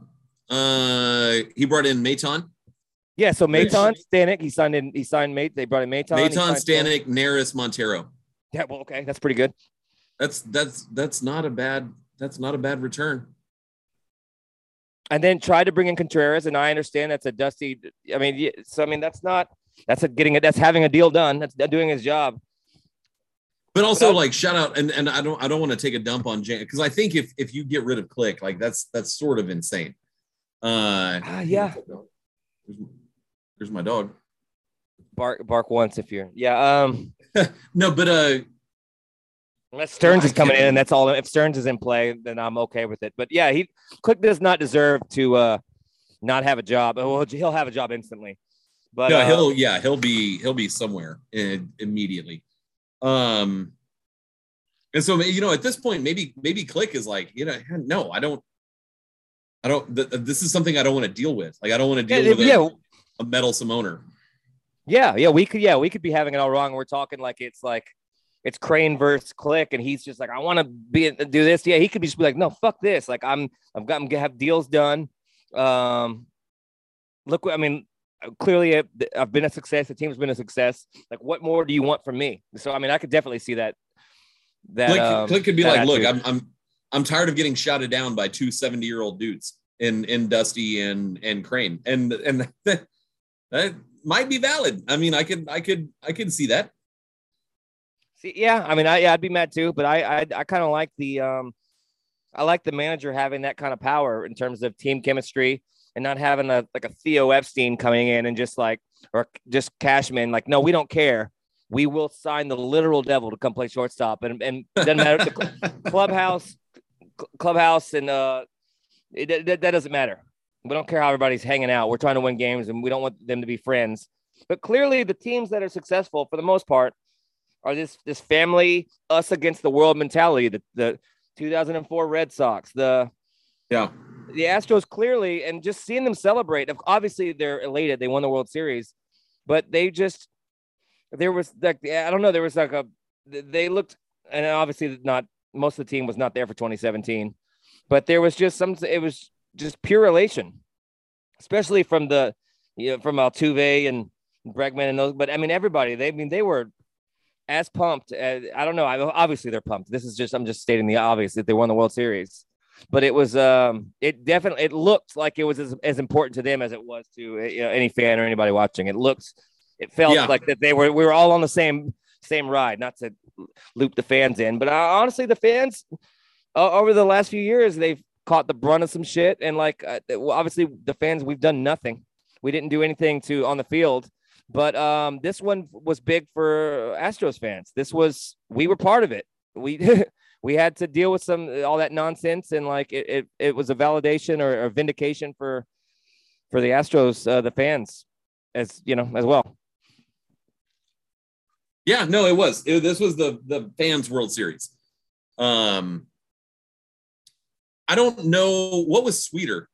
Speaker 2: Uh, he brought in Maton,
Speaker 3: Yeah. So. Maton Stanek, he signed in. He signed Mate. They brought in Maton.
Speaker 2: Maton, Stanek, Neris, Montero.
Speaker 3: Yeah. Well, okay, that's pretty good.
Speaker 2: That's that's that's not a bad that's not a bad return.
Speaker 3: And then tried to bring in Contreras, and I understand that's a dusty. I mean, so I mean, that's not. That's a getting it. That's having a deal done. That's doing his job.
Speaker 2: But also,
Speaker 3: But I-
Speaker 2: like, shout out, and, and I don't, I don't want to take a dump on Jan because I think if if you get rid of Click, like that's that's sort of insane. Uh,
Speaker 3: Ah, yeah.
Speaker 2: There's, there's my dog.
Speaker 3: Bark, bark once if you're. Yeah. Um.
Speaker 2: No, but uh,
Speaker 3: Unless Stearns is coming in and that's all. If Stearns is in play, then I'm okay with it. But yeah, he Click does not deserve to uh not have a job. Well, he'll have a job instantly. But
Speaker 2: no,
Speaker 3: uh,
Speaker 2: he'll yeah, he'll be he'll be somewhere in, immediately. Um, and so you know, at this point, maybe maybe Click is like, you know, no, I don't, I don't. Th- this is something I don't want to deal with. Like, I don't want to
Speaker 3: yeah,
Speaker 2: deal with a,
Speaker 3: yeah,
Speaker 2: a meddlesome owner.
Speaker 3: yeah, yeah. We could yeah we could be having it all wrong. We're talking like it's like it's Crane versus Click, and he's just like I want to be do this. Yeah, he could be just be like no, fuck this. Like I'm I've got I'm gonna have deals done. Um, look, I mean. Clearly, uh, I've been a success. The team's been a success. Like, what more do you want from me? So, I mean, I could definitely see that. That
Speaker 2: Click,
Speaker 3: um,
Speaker 2: Click could be like, look. I'm I'm I'm tired of getting shouted down by two 70 year old dudes in in Dusty and and Crane, and and that, might be valid. I mean, I could I could I could see that.
Speaker 3: See, yeah, I mean, I yeah, I'd be mad too, but I I, I kind of like the um, I like the manager having that kind of power in terms of team chemistry and not having a like a Theo Epstein coming in and just like or just Cashman like, no, we don't care. We will sign the literal devil to come play shortstop, and and doesn't matter the cl- clubhouse, cl- clubhouse, and uh, it, that, that doesn't matter. We don't care how everybody's hanging out. We're trying to win games, and we don't want them to be friends. But clearly, the teams that are successful, for the most part, are this this family us against the world mentality. The the 2004 Red Sox, the
Speaker 2: Yeah.
Speaker 3: the Astros clearly, and just seeing them celebrate. Obviously, they're elated. They won the World Series, but they just there was like I don't know. There was like a they looked, and obviously not most of the team was not there for 2017, but there was just some. It was just pure elation, especially from the you know from Altuve and Bregman and those. But I mean, everybody. They I mean they were as pumped. As, I don't know. I, obviously, they're pumped. This is just I'm just stating the obvious that they won the World Series but it was um it definitely it looked like it was as, as important to them as it was to you know, any fan or anybody watching it looks it felt
Speaker 2: Yeah.
Speaker 3: like that they were we were all on the same same ride not to loop the fans in but uh, honestly the fans uh, over the last few years they've caught the brunt of some shit, and like uh, obviously the fans, we've done nothing. We didn't do anything to on the field, but um, this one was big for Astros fans. This was we were part of it. We we had to deal with some all that nonsense, and like it it, it was a validation or a vindication for for the Astros, uh, the fans, as you know, as well.
Speaker 2: Yeah, no, it was. It, this was the the fans World Series. Um, I don't know what was sweeter,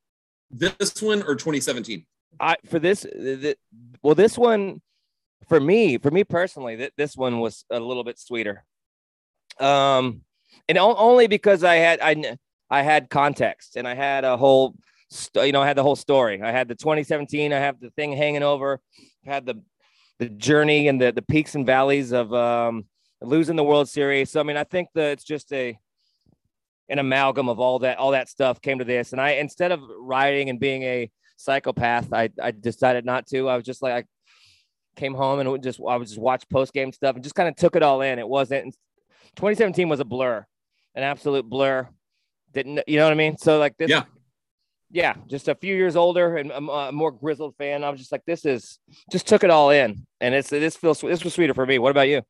Speaker 2: this one or 2017.
Speaker 3: I for this, the, well, this one for me, for me personally, that this one was a little bit sweeter. Um, and only because I had I I had context and I had a whole, you know, I had the whole story. I had the 2017. I have the thing hanging over. I had the the journey and the the peaks and valleys of um, losing the World Series. So I mean, I think that it's just a an amalgam of all that all that stuff came to this. And I instead of writing and being a psychopath, I I decided not to. I was just like I came home and just I would just watch post game stuff and just kind of took it all in. It wasn't 2017 was a blur, an absolute blur. Didn't you know what I mean? So like this,
Speaker 2: yeah,
Speaker 3: yeah, just a few years older and a, more grizzled fan. I was just like, this is just took it all in, and it's this feels this was sweeter for me. What about you?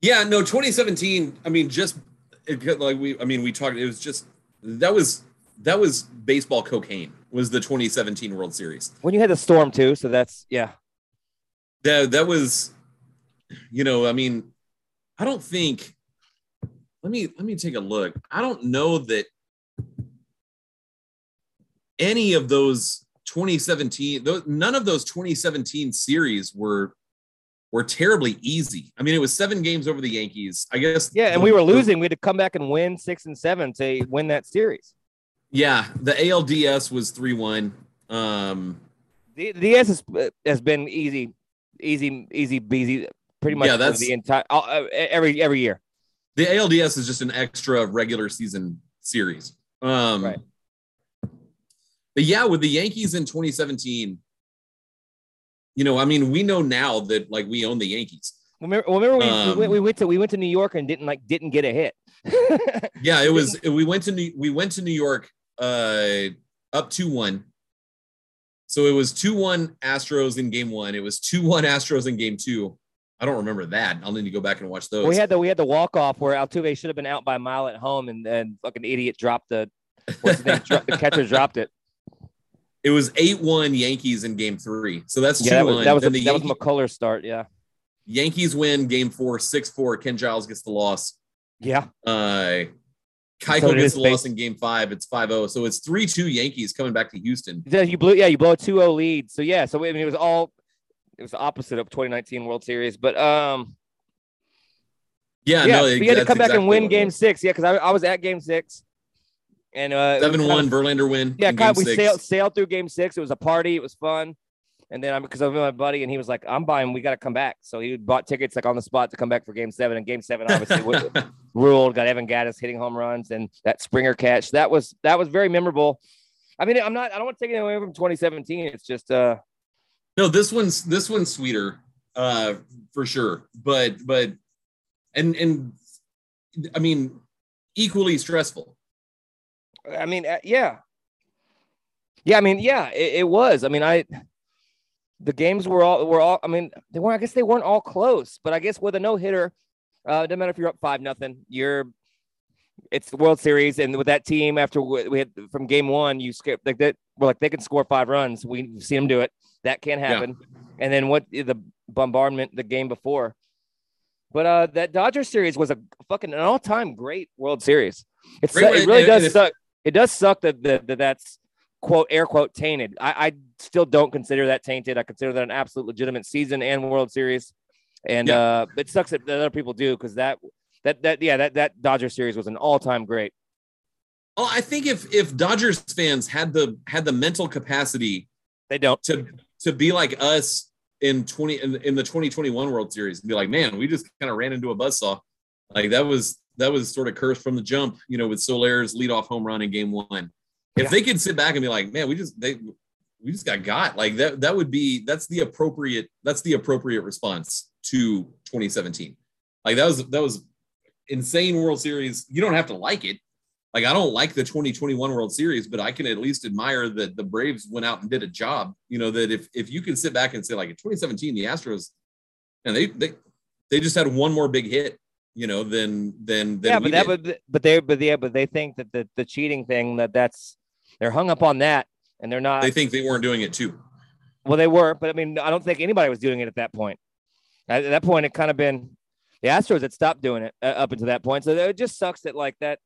Speaker 2: Yeah, no, 2017. I mean, just it, like we, I mean, we talked. It was just that was that was baseball cocaine. Was the 2017 World Series
Speaker 3: when you had the storm too? So that's yeah.
Speaker 2: That that was, you know, I mean, I don't think. Let me let me take a look. I don't know that any of those 2017 those, none of those 2017 series were were terribly easy. I mean, it was seven games over the Yankees. I guess.
Speaker 3: Yeah, and we were losing. We had to come back and win six and seven to win that series.
Speaker 2: Yeah, the ALDS was three one. Um,
Speaker 3: the DS has, has been easy, easy, easy, easy. Pretty much.
Speaker 2: Yeah, that's
Speaker 3: the entire uh, every every year.
Speaker 2: The ALDS is just an extra regular season series. Um, right. But yeah, with the Yankees in 2017, you know, I mean, we know now that like we own the Yankees.
Speaker 3: Remember, remember we, um, we, we, went to we went to New York and didn't like didn't get a hit.
Speaker 2: yeah, it was we went to New, we went to New York uh up 2-1. So it was 2-1 Astros in game 1. It was 2-1 Astros in game 2. I don't remember that. I'll need to go back and watch those.
Speaker 3: We had the we had the walk off where Altuve should have been out by a mile at home, and then fucking idiot dropped the what's his name? the catcher dropped it.
Speaker 2: It was eight one Yankees in Game Three, so that's
Speaker 3: yeah,
Speaker 2: two one.
Speaker 3: That was, that was, a, that was McCullers start. Yeah,
Speaker 2: Yankees win Game Four, six four. Ken Giles gets the loss.
Speaker 3: Yeah.
Speaker 2: Uh, Keuchel so gets the loss in Game Five. It's 5-0. so it's three two Yankees coming back to Houston.
Speaker 3: Yeah, you blew. Yeah, you blow a 2-0 lead. So yeah, so I mean, it was all it was the opposite of 2019 World Series, but um.
Speaker 2: Yeah,
Speaker 3: yeah,
Speaker 2: no,
Speaker 3: we had to come back exactly and win Game Six. Yeah, because I, I was at Game Six. And uh,
Speaker 2: seven one Verlander win.
Speaker 3: Yeah, of, we sailed sailed through game six. It was a party. It was fun. And then I'm because I'm with my buddy, and he was like, "I'm buying. We got to come back." So he bought tickets like on the spot to come back for Game Seven. And Game Seven obviously ruled. Got Evan Gattis hitting home runs and that Springer catch. That was that was very memorable. I mean, I'm not. I don't want to take it away from 2017. It's just uh.
Speaker 2: No, this one's this one's sweeter, uh, for sure. But but, and and, I mean, equally stressful.
Speaker 3: I mean, uh, yeah, yeah. I mean, yeah, it, it, was. I mean, I the games were all were all. I mean, they weren't. I guess they weren't all close, but I guess with a no hitter, uh, doesn't matter if you're up five nothing. You're it's the World Series, and with that team, after we had from game one, you skip like that. We're like they can score five runs. We've seen them do it. That can't happen. Yeah. And then what the bombardment the game before. But uh, that Dodger series was a fucking an all time great World Series. It's it really does suck it does suck that, that, that that's quote air quote tainted. I, I, still don't consider that tainted. I consider that an absolute legitimate season and World Series, and yeah. uh, it sucks that, other people do because that that that yeah that that Dodger series was an all time great.
Speaker 2: Well, I think if if Dodgers fans had the had the mental capacity,
Speaker 3: they don't
Speaker 2: to to be like us in 20 in, in the 2021 World Series and be like, man, we just kind of ran into a buzzsaw. Like that was that was sort of cursed from the jump, you know, with Soler's leadoff home run in game one. If yeah. they could sit back and be like, man, we just they we just got got like that, that would be that's the appropriate that's the appropriate response to 2017. Like that was that was insane World Series. You don't have to like it, Like I don't like the 2021 World Series, but I can at least admire that the Braves went out and did a job. You know that if if you can sit back and say like in 2017 the Astros and they they they just had one more big hit, you know, than than
Speaker 3: yeah, but that
Speaker 2: did.
Speaker 3: would, but they, but yeah, but they think that the the cheating thing that that's they're hung up on that, and they're not.
Speaker 2: they think they weren't doing it too.
Speaker 3: well, they were, but I mean, I don't think anybody was doing it at that point. At, at that point, it kind of been the Astros had stopped doing it uh, up until that point. So it just sucks that like that.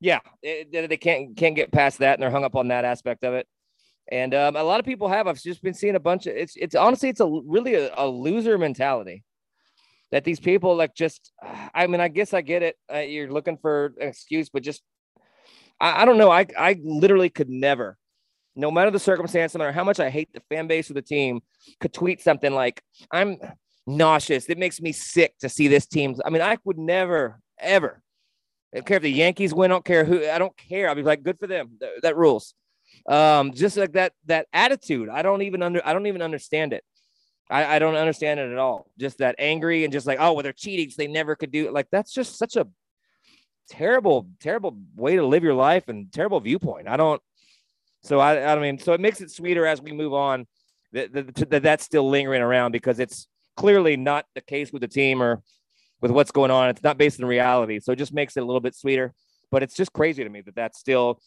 Speaker 3: Yeah, it, they can't can't get past that, and they're hung up on that aspect of it. And um, a lot of people have. I've just been seeing a bunch of. It's it's honestly it's a really a, a loser mentality that these people like just. I mean, I guess I get it. Uh, you're looking for an excuse, but just I, I don't know. I I literally could never, no matter the circumstance, no matter how much I hate the fan base of the team, could tweet something like I'm nauseous. It makes me sick to see this team. I mean, I would never ever. I don't care if the Yankees win. I don't care who. I don't care. i'd be like, good for them. That, that rules. Um, just like that that attitude. I don't even under. I don't even understand it. I, I don't understand it at all. Just that angry and just like, oh, well, they're cheating. So they never could do it. Like that's just such a terrible, terrible way to live your life and terrible viewpoint. I don't. So I, I mean, so it makes it sweeter as we move on that, that, that that's still lingering around because it's clearly not the case with the team or with what's going on. It's not based in reality. So it just makes it a little bit sweeter. But it's just crazy to me that that's still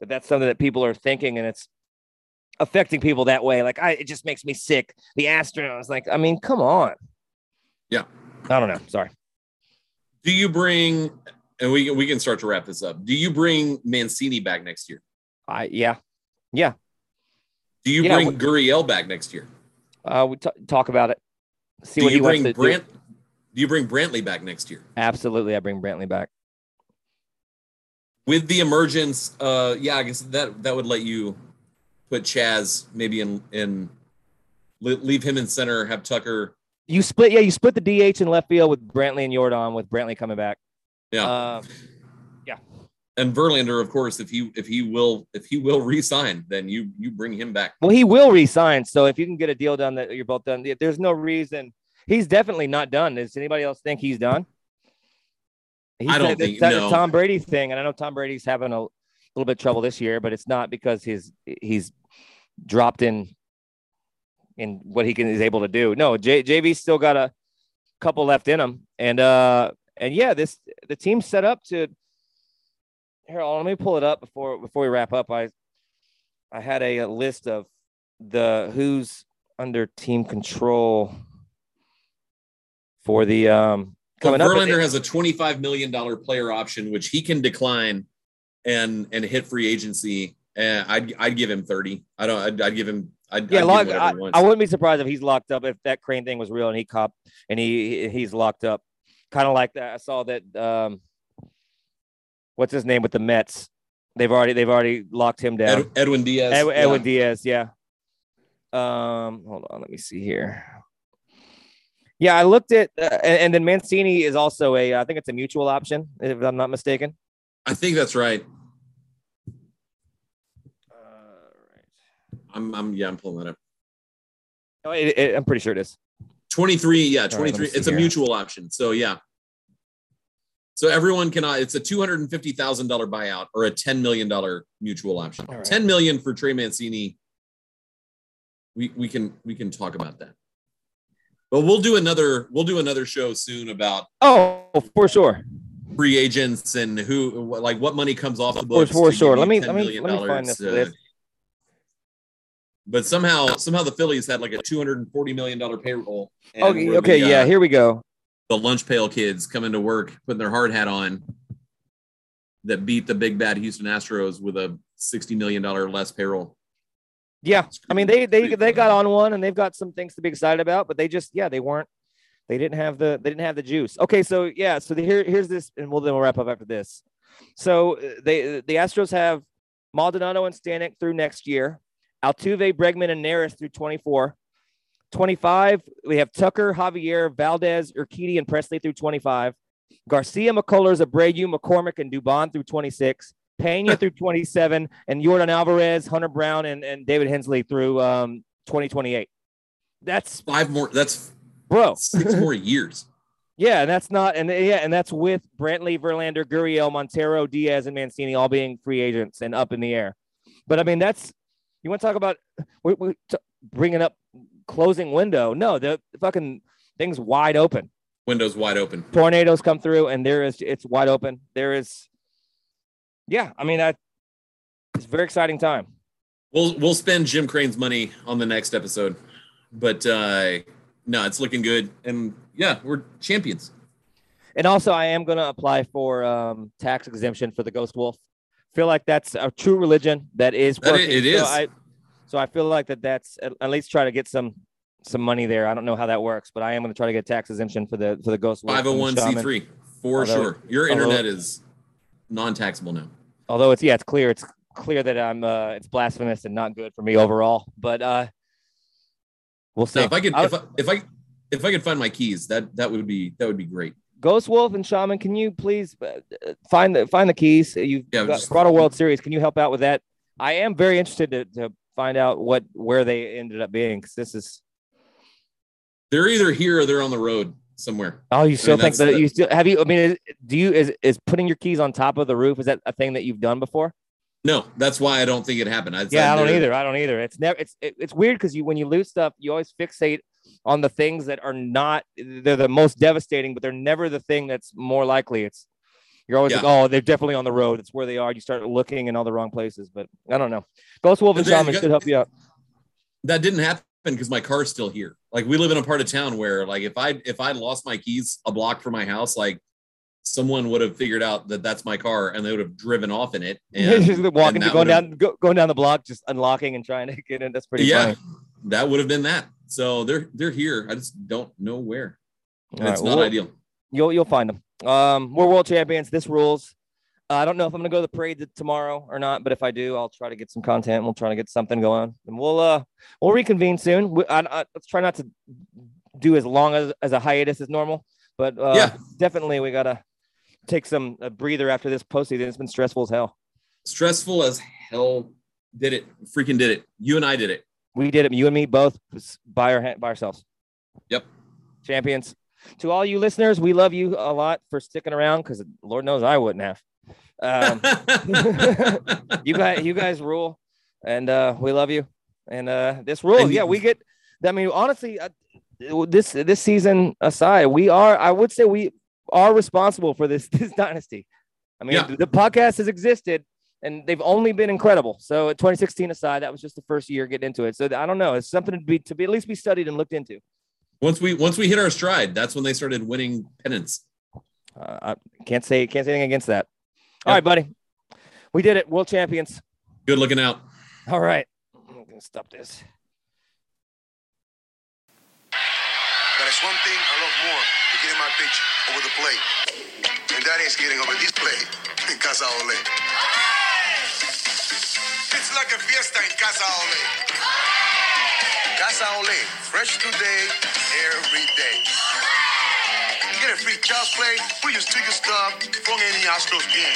Speaker 3: that that's something that people are thinking and it's affecting people that way. Like I, it just makes me sick. The Astros, like, I mean, come on.
Speaker 2: Yeah.
Speaker 3: I don't know. Sorry.
Speaker 2: Do you bring and we we can start to wrap this up. Do you bring Mancini back next year?
Speaker 3: I yeah, yeah.
Speaker 2: Do you
Speaker 3: Yeah,
Speaker 2: bring Gurriel back next year?
Speaker 3: Uh, we t- talk about it. See
Speaker 2: Do
Speaker 3: what he
Speaker 2: you
Speaker 3: wants
Speaker 2: bring
Speaker 3: to
Speaker 2: Brant?
Speaker 3: do.
Speaker 2: Do you bring Brantley back next year?
Speaker 3: Absolutely, I bring Brantley back.
Speaker 2: With the emergence, uh, yeah, I guess that that would let you put Chas maybe in in leave him in center, have Tucker.
Speaker 3: You split, yeah, you split the DH in left field with Brantley and Yordan, with Brantley coming back.
Speaker 2: Yeah,
Speaker 3: Uh,
Speaker 2: and Verlander, of course, if he if he will if he will resign, then you you bring him back.
Speaker 3: well, he will resign. So if you can get a deal done that you're both done, there's no reason. He's definitely not done. Does anybody else think he's done? He
Speaker 2: I don't think-
Speaker 3: that
Speaker 2: no.
Speaker 3: Tom Brady thing, and I know Tom Brady's having a little bit of trouble this year, but it's not because his he's dropped in in what he can is able to do. No, J, JV's still got a couple left in him, and uh and yeah, this the team's set up to. Here, let me pull it up before before we wrap up. I I had a, a list of the who's under team control for the um coming up.
Speaker 2: Verlander has a twenty five million dollar player option, which he can decline and and hit free agency. And I'd I'd give him thirty. I don't. I'd, I'd give him. I'd,
Speaker 3: yeah,
Speaker 2: I'd
Speaker 3: lock,
Speaker 2: give him
Speaker 3: I, I wouldn't be surprised if he's locked up if that crane thing was real and he cop and he he's locked up. Kind of like that. I saw that um what's his name with the Mets? They've already they've already locked him down.
Speaker 2: Ed, Edwin Diaz.
Speaker 3: Ed,
Speaker 2: yeah.
Speaker 3: Edwin Diaz, yeah. Um, hold on, let me see here. Yeah, I looked at, uh, and, and then Mancini is also a, I think it's a mutual option, if I'm not mistaken.
Speaker 2: I think that's right. I'm. I'm. Yeah. I'm pulling that up.
Speaker 3: Oh, it, it, I'm pretty sure it is.
Speaker 2: 23 yeah 23
Speaker 3: me see
Speaker 2: it's a
Speaker 3: here.
Speaker 2: mutual option so yeah so everyone can uh, it's a $250000 buyout or a $10 million mutual option
Speaker 3: right.
Speaker 2: 10 million for trey mancini we we can we can talk about that but we'll do another we'll do another show soon about
Speaker 3: Oh, for sure,
Speaker 2: free agents and who like what money comes off the
Speaker 3: for,
Speaker 2: books
Speaker 3: for
Speaker 2: to
Speaker 3: sure. Let me
Speaker 2: $10
Speaker 3: let me let me find this
Speaker 2: uh,
Speaker 3: list.
Speaker 2: But somehow somehow the phillies had like a 240 million dollar payroll
Speaker 3: Okay, okay,
Speaker 2: the,
Speaker 3: yeah,
Speaker 2: uh,
Speaker 3: here we go.
Speaker 2: the lunch pail kids coming to work, putting their hard hat on, that beat the big bad Houston Astros with a sixty million dollar less payroll.
Speaker 3: Yeah, I mean they they they got on one and they've got some things to be excited about, but they just yeah they weren't they didn't have the they didn't have the juice. Okay, so yeah, so the, here here's this, and we'll then we'll wrap up after this. So uh, they the Astros have Maldonado and Stanek through next year, Altuve, Bregman, and Neris through 24. 25, we have Tucker, Javier, Valdez, Urquidy, and Pressly through 25. Garcia, McCullers, Abreu, McCormick, and Dubon through 26. Pena through 27, and Yordan Alvarez, Hunter Brown, and, and David Hensley through um, 2028. That's
Speaker 2: Five more. That's
Speaker 3: bro.
Speaker 2: six more years.
Speaker 3: Yeah, and that's not, and yeah, and that's with Brantley, Verlander, Gurriel, Montero, Diaz, and Mancini all being free agents and up in the air. But I mean, that's you want to talk about we, we t- bringing up closing window. No, the fucking thing's wide open.
Speaker 2: Windows wide open.
Speaker 3: Tornadoes come through, and there is it's wide open. There is, yeah. I mean, that it's a very exciting time.
Speaker 2: We'll we'll spend Jim Crane's money on the next episode, but uh no, it's looking good, and yeah, we're champions.
Speaker 3: And also, I am going to apply for um, tax exemption for the Ghost Wolf. Feel like that's a true religion that is working.
Speaker 2: it is.
Speaker 3: So I, so I feel like that that's at, least try to get some some money there. I don't know how that works, but I am going to try to get tax exemption for the for the Ghost.
Speaker 2: Five hundred one
Speaker 3: the
Speaker 2: c three for
Speaker 3: Although-
Speaker 2: sure. Your
Speaker 3: although-
Speaker 2: internet is non-taxable now.
Speaker 3: Although it's yeah, it's clear it's clear that I'm uh, it's blasphemous and not good for me overall. But uh, we'll see.
Speaker 2: No, if I could,
Speaker 3: I-
Speaker 2: if I, if I, if I could find my keys, that that would be that would be great.
Speaker 3: Ghost Wolf and Shaman, can you please uh, find the find the keys? You've
Speaker 2: Yeah,
Speaker 3: got, brought a World Series. Can you help out with that? I am very interested to, to find out what where they ended up being because this is.
Speaker 2: They're either here or they're on the road somewhere.
Speaker 3: Oh, you still think
Speaker 2: that's
Speaker 3: that you still have you? I mean, is, do you is is putting your keys on top of the roof? Is that a thing that you've done before?
Speaker 2: No, that's why I don't think it happened. I,
Speaker 3: Yeah, I don't either. I don't either. It's never. It's it, it's weird because you when you lose stuff, you always fixate on the things that are not. They're the most devastating, but they're never the thing that's more likely. It's you're always
Speaker 2: Yeah.
Speaker 3: like, oh, they're definitely on the road. It's where they are. You start looking in all the wrong places. But I don't know. Ghost Wolf and Shaman should help you out.
Speaker 2: That didn't happen because my car's still here. Like we live in a part of town where, like, if I if I lost my keys a block from my house, like someone would have figured out that that's my car and they would have driven off in it. And,
Speaker 3: just walking,
Speaker 2: and
Speaker 3: going down, go, going down the block, just unlocking and trying to get in. That's pretty
Speaker 2: yeah,
Speaker 3: funny.
Speaker 2: that would have been that. So they're they're here. I just don't know where.
Speaker 3: All
Speaker 2: it's not
Speaker 3: well,
Speaker 2: ideal.
Speaker 3: You'll you'll find them. Um, we're world champions. This rules. Uh, I don't know if I'm gonna go to the parade tomorrow or not, but if I do, I'll try to get some content. We'll try to get something going, and we'll uh we'll reconvene soon. We, I, I, let's try not to do as long as, as a hiatus as normal, but uh,
Speaker 2: Yeah.
Speaker 3: definitely we gotta take some a breather after this postseason. It's been stressful as hell.
Speaker 2: Stressful as hell. Did it? Freaking did it. You and I did it.
Speaker 3: We did it. You and me both by our by ourselves.
Speaker 2: Yep.
Speaker 3: Champions. To all you listeners, we love you a lot for sticking around because Lord knows I wouldn't have. Um, you guys, you guys rule, and uh, we love you. And uh, this rules.
Speaker 2: And
Speaker 3: Yeah, we get. I mean, honestly, uh, this this season aside, we are. I would say we are responsible for this this dynasty. I mean,
Speaker 2: Yeah.
Speaker 3: the podcast has existed, and they've only been incredible. So, 2016 aside, that was just the first year getting into it. So, I don't know. It's something to be to be at least be studied and looked into.
Speaker 2: once we once we hit our stride, that's when they started winning pennants.
Speaker 3: Uh, I can't say can't say anything against that. All
Speaker 2: Yep.
Speaker 3: right, buddy. We did it. World champions.
Speaker 2: Good looking out.
Speaker 3: All right. I'm gonna stop this.
Speaker 1: But it's one thing I love more than getting my pitch over the plate. And that is getting over this plate in Casa Ole. It's like a fiesta in Casa Ole. Casa Ole, fresh today, every day. Get a free child's play. Put your sticker stub from any Astros game.